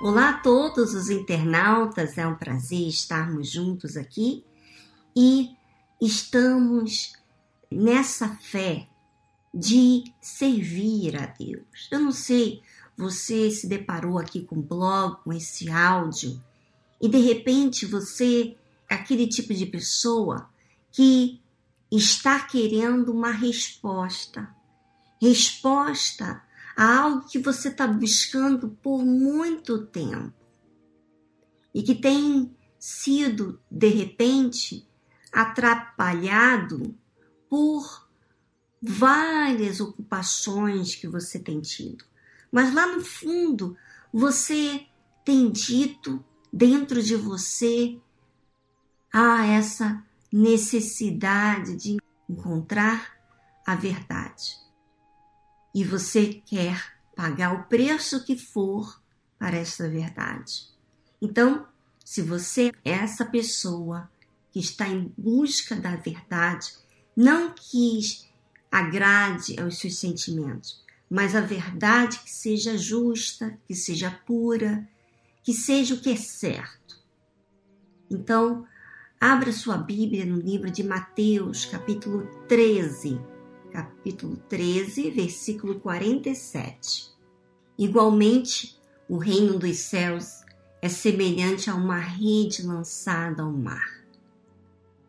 Olá a todos os internautas, é um prazer estarmos juntos aqui e estamos nessa fé de servir a Deus. Eu não sei, você se deparou aqui com o blog, com esse áudio, e de repente você é aquele tipo de pessoa que está querendo uma resposta. Resposta algo que você está buscando por muito tempo e que tem sido, de repente, atrapalhado por várias ocupações que você tem tido. Mas lá no fundo, você tem dito dentro de você há essa necessidade de encontrar a verdade e você quer pagar o preço que for para essa verdade. Então, se você é essa pessoa que está em busca da verdade, não que agrade aos seus sentimentos, mas a verdade que seja justa, que seja pura, que seja o que é certo. Então, abra sua Bíblia no livro de Mateus, capítulo 13 capítulo 13, versículo 47. Igualmente, o reino dos céus é semelhante a uma rede lançada ao mar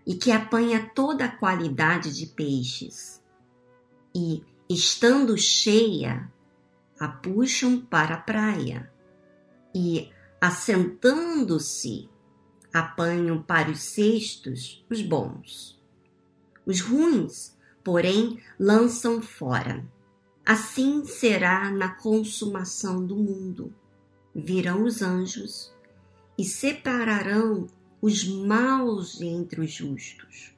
e que apanha toda a qualidade de peixes e, estando cheia, a puxam para a praia e, assentando-se, apanham para os cestos os bons. Os ruins porém lançam fora. Assim será na consumação do mundo. Virão os anjos e separarão os maus entre os justos,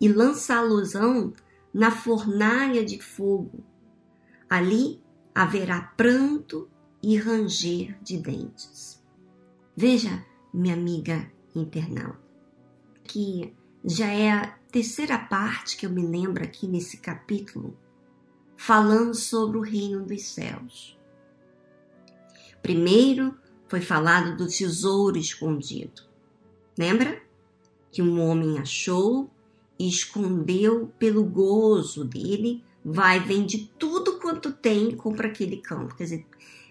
e lançá-losão na fornalha de fogo. Ali haverá pranto e ranger de dentes. Veja, minha amiga internauta, que já é terceira parte que eu me lembro aqui nesse capítulo, falando sobre o reino dos céus. Primeiro foi falado do tesouro escondido. Lembra? Que um homem achou e escondeu pelo gozo dele, vai, vende tudo quanto tem e compra aquele campo. Quer dizer,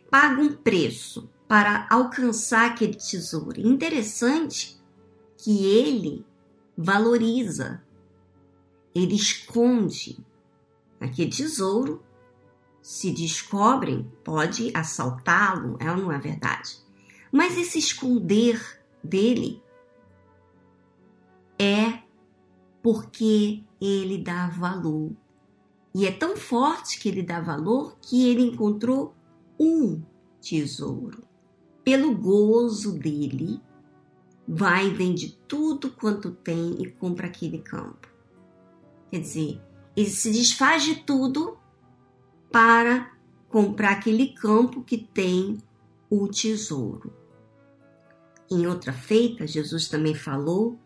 paga um preço para alcançar aquele tesouro. Interessante que ele valoriza, ele esconde aquele tesouro. Se descobrem, pode assaltá-lo, é não é verdade? Mas esse esconder dele é porque ele dá valor. E é tão forte que ele dá valor que ele encontrou um tesouro. Pelo gozo dele, vai e vende tudo quanto tem e compra aquele campo. Quer dizer, ele se desfaz de tudo para comprar aquele campo que tem o tesouro. Em outra feita, Jesus também falou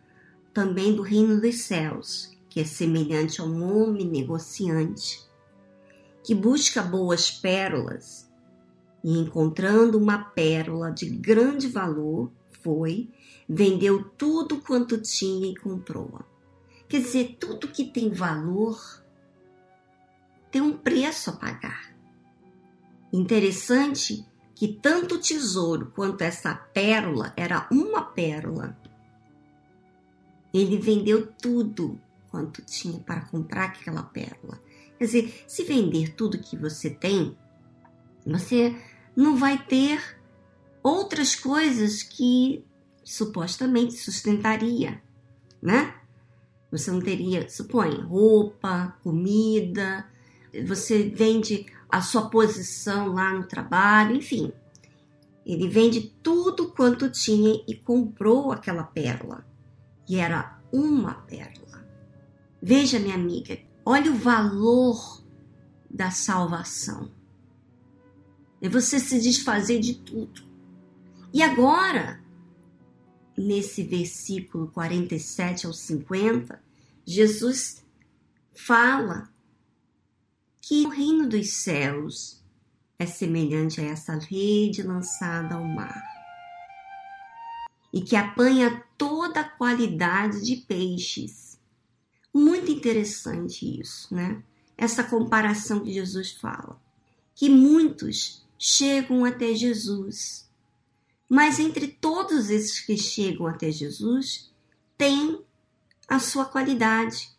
também do reino dos céus, que é semelhante a um homem negociante que busca boas pérolas e encontrando uma pérola de grande valor, foi vendeu tudo quanto tinha e comprou-a. Quer dizer, tudo que tem valor tem um preço a pagar. Interessante que tanto o tesouro quanto essa pérola era uma pérola. Ele vendeu tudo quanto tinha para comprar aquela pérola. Quer dizer, se vender tudo que você tem, você não vai ter outras coisas que supostamente sustentaria, né? Você não teria, supõe, roupa, comida, você vende a sua posição lá no trabalho, enfim. Ele vende tudo quanto tinha e comprou aquela pérola. E era uma pérola. Veja, minha amiga, olha o valor da salvação. É você se desfazer de tudo. E agora, nesse versículo 47 ao 50, Jesus fala que o reino dos céus é semelhante a essa rede lançada ao mar e que apanha toda a qualidade de peixes. Muito interessante isso, né? Essa comparação que Jesus fala. Que muitos chegam até Jesus, mas entre todos esses que chegam até Jesus, tem a sua qualidade.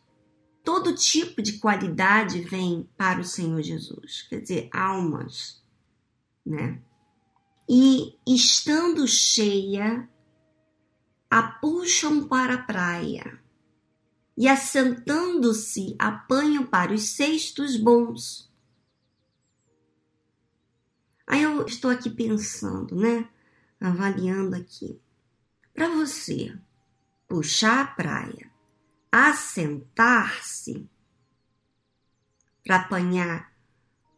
Todo tipo de qualidade vem para o Senhor Jesus, quer dizer, almas, né? E estando cheia, a puxam para a praia e, assentando-se, apanham para os cestos bons. Aí eu estou aqui pensando, né? Avaliando aqui. Para você puxar a praia, assentar-se para apanhar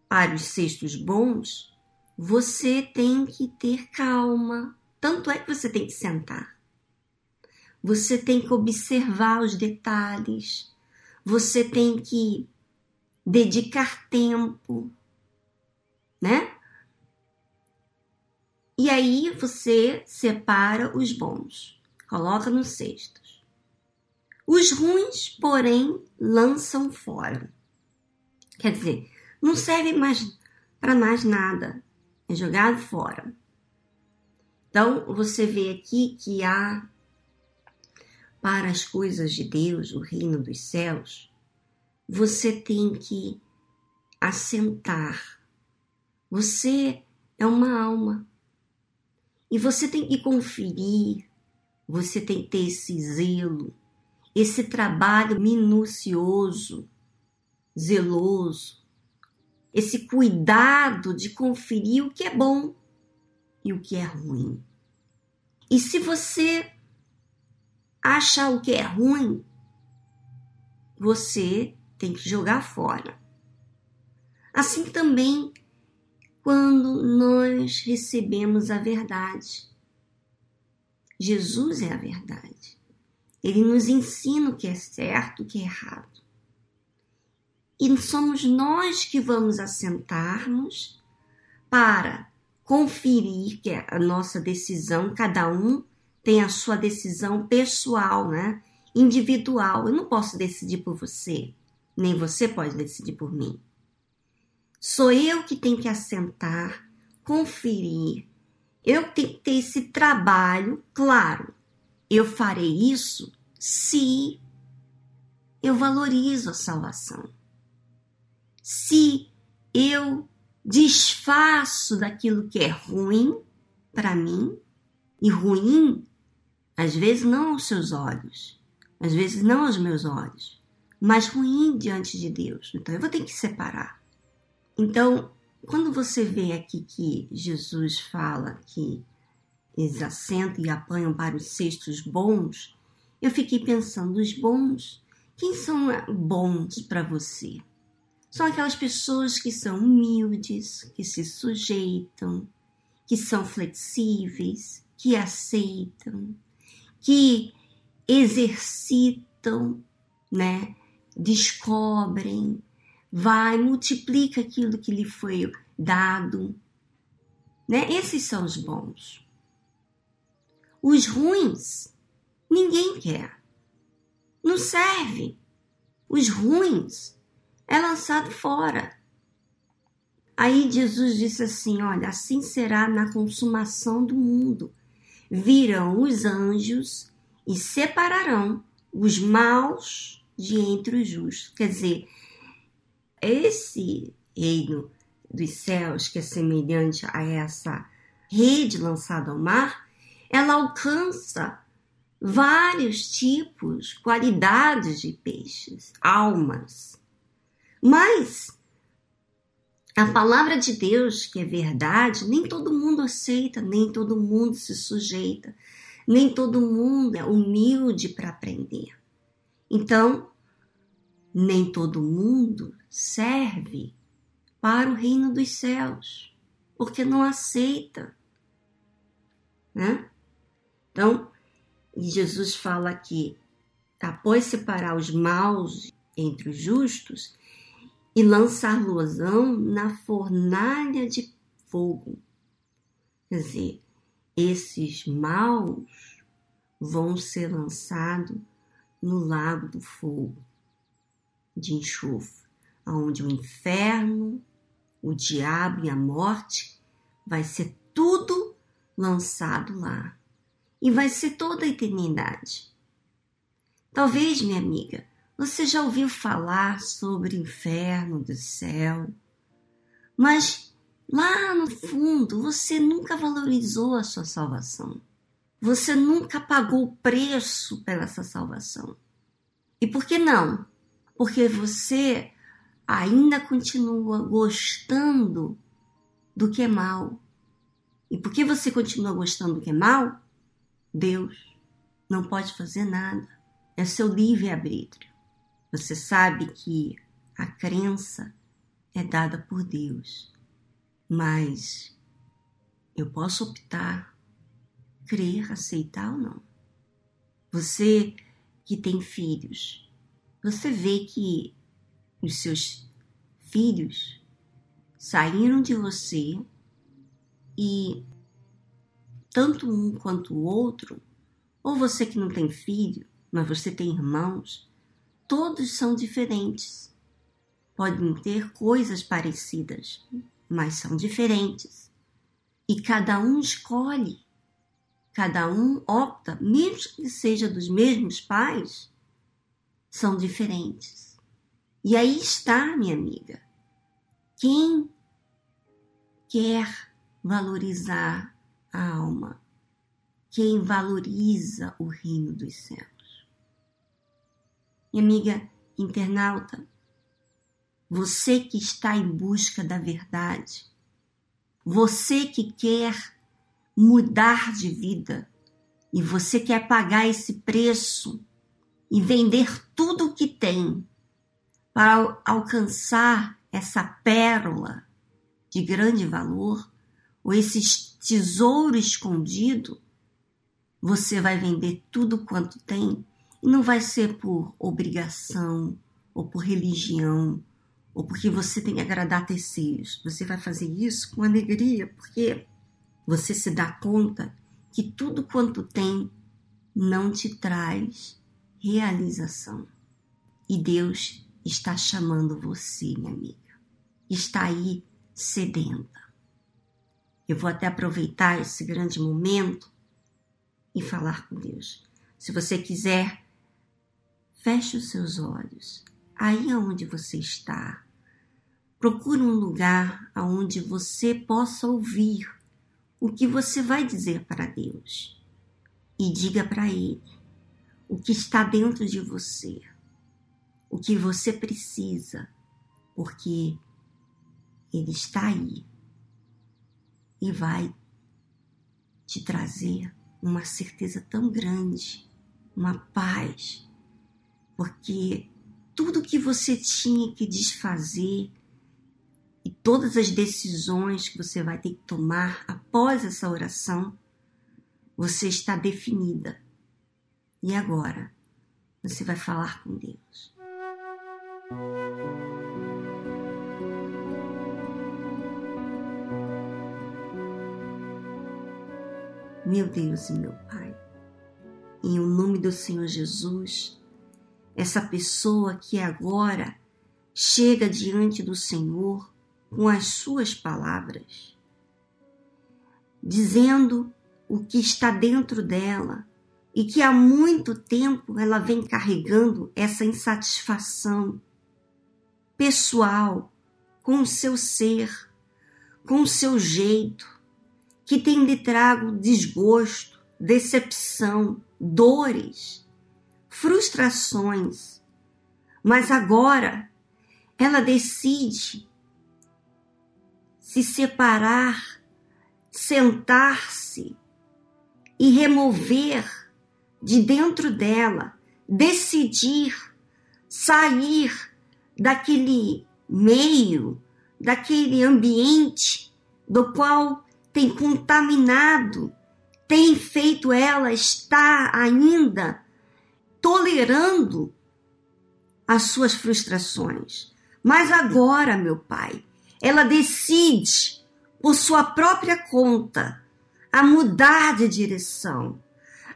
para os cestos bons, você tem que ter calma. Tanto é que você tem que sentar. Você tem que observar os detalhes. Você tem que dedicar tempo, né? E aí você separa os bons, coloca nos cestos. Os ruins, porém, lançam fora. Quer dizer, não serve mais para mais nada, é jogado fora. Então, você vê aqui que há para as coisas de Deus, o reino dos céus, você tem que assentar. Você é uma alma. E você tem que conferir, você tem que ter esse zelo, esse trabalho minucioso, zeloso, esse cuidado de conferir o que é bom e o que é ruim. E se você achar o que é ruim, você tem que jogar fora. Assim também quando nós recebemos a verdade. Jesus é a verdade. Ele nos ensina o que é certo, o que é errado. E somos nós que vamos assentarmos para conferir que a nossa decisão, cada um tem a sua decisão pessoal, né? Individual. Eu não posso decidir por você, nem você pode decidir por mim. Sou eu que tenho que assentar, conferir. Eu tenho que ter esse trabalho, claro. Eu farei isso se eu valorizo a salvação. Se eu desfaço daquilo que é ruim para mim, e ruim às vezes não aos seus olhos, às vezes não aos meus olhos, mas ruim diante de Deus. Então eu vou ter que separar. Então, quando você vê aqui que Jesus fala que eles assentam e apanham para os cestos bons, eu fiquei pensando, os bons, quem são bons para você? São aquelas pessoas que são humildes, que se sujeitam, que são flexíveis, que aceitam, que exercitam, né? Descobrem, vai, multiplica aquilo que lhe foi dado. Né? Esses são os bons. Os ruins, ninguém quer. Não serve. Os ruins é lançado fora. Aí Jesus disse assim: Olha, assim será na consumação do mundo virão os anjos e separarão os maus de entre os justos. Quer dizer, esse reino dos céus, que é semelhante a essa rede lançada ao mar, ela alcança vários tipos, qualidades de peixes, almas. Mas a palavra de Deus, que é verdade, nem todo mundo aceita, nem todo mundo se sujeita, nem todo mundo é humilde para aprender. Então, nem todo mundo serve para o reino dos céus, porque não aceita. Né? Então, Jesus fala que após separar os maus entre os justos, e lançar-losão na fornalha de fogo. Quer dizer, esses maus vão ser lançados no lago do fogo de enxofre, onde o inferno, o diabo e a morte vai ser tudo lançado lá. E vai ser toda a eternidade. Talvez, minha amiga, você já ouviu falar sobre o inferno do céu, mas lá no fundo você nunca valorizou a sua salvação. Você nunca pagou o preço pela essa salvação. E por que não? Porque você ainda continua gostando do que é mal. E porque você continua gostando do que é mal, Deus não pode fazer nada. É seu livre-arbítrio. Você sabe que a crença é dada por Deus, mas eu posso optar, crer, aceitar ou não. Você que tem filhos, você vê que os seus filhos saíram de você e tanto um quanto o outro, ou você que não tem filho, mas você tem irmãos, todos são diferentes. Podem ter coisas parecidas, mas são diferentes. E cada um escolhe, cada um opta, mesmo que seja dos mesmos pais, são diferentes. E aí está, minha amiga, quem quer valorizar a alma, quem valoriza o reino dos céus. Minha amiga internauta, você que está em busca da verdade, você que quer mudar de vida e você quer pagar esse preço e vender tudo o que tem para alcançar essa pérola de grande valor ou esse tesouro escondido, você vai vender tudo quanto tem e não vai ser por obrigação, ou por religião, ou porque você tem que agradar terceiros. Você vai fazer isso com alegria, porque você se dá conta que tudo quanto tem não te traz realização. E Deus está chamando você, minha amiga. Está aí sedenta. Eu vou até aproveitar esse grande momento e falar com Deus. Se você quiser Feche os seus olhos. Aí aonde você está. Procure um lugar aonde você possa ouvir o que você vai dizer para Deus. E diga para Ele o que está dentro de você, o que você precisa, porque Ele está aí e vai te trazer uma certeza tão grande, uma paz porque tudo que você tinha que desfazer e todas as decisões que você vai ter que tomar após essa oração, você está definida. E agora, você vai falar com Deus. Meu Deus e meu Pai, em o nome do Senhor Jesus, essa pessoa que agora chega diante do Senhor com as suas palavras, dizendo o que está dentro dela e que há muito tempo ela vem carregando essa insatisfação pessoal com o seu ser, com o seu jeito, que tem lhe trago desgosto, decepção, dores frustrações, mas agora ela decide se separar, sentar-se e remover de dentro dela, decidir sair daquele meio, daquele ambiente do qual tem contaminado, tem feito ela estar ainda tolerando as suas frustrações. Mas agora, meu Pai, ela decide, por sua própria conta, a mudar de direção,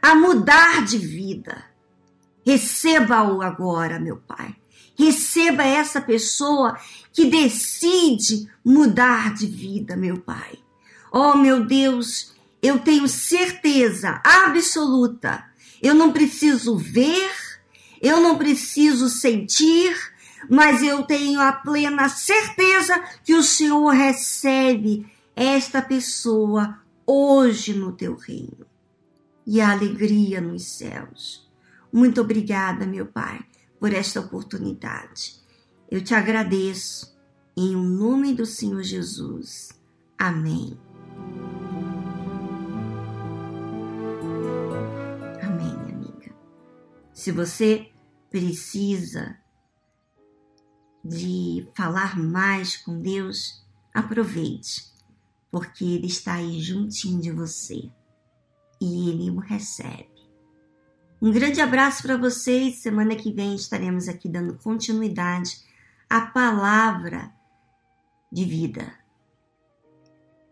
a mudar de vida. Receba-o agora, meu Pai. Receba essa pessoa que decide mudar de vida, meu Pai. Oh, meu Deus, eu tenho certeza absoluta. Eu não preciso ver, eu não preciso sentir, mas eu tenho a plena certeza que o Senhor recebe esta pessoa hoje no teu reino. E a alegria nos céus. Muito obrigada, meu Pai, por esta oportunidade. Eu te agradeço em o nome do Senhor Jesus. Amém. Amém, amiga. Se você precisa de falar mais com Deus, aproveite, porque Ele está aí juntinho de você e Ele o recebe. Um grande abraço para vocês. Semana que vem estaremos aqui dando continuidade à palavra de vida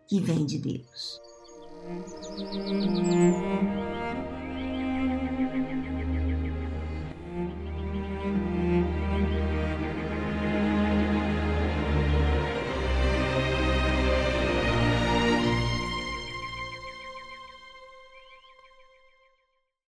que vem de Deus.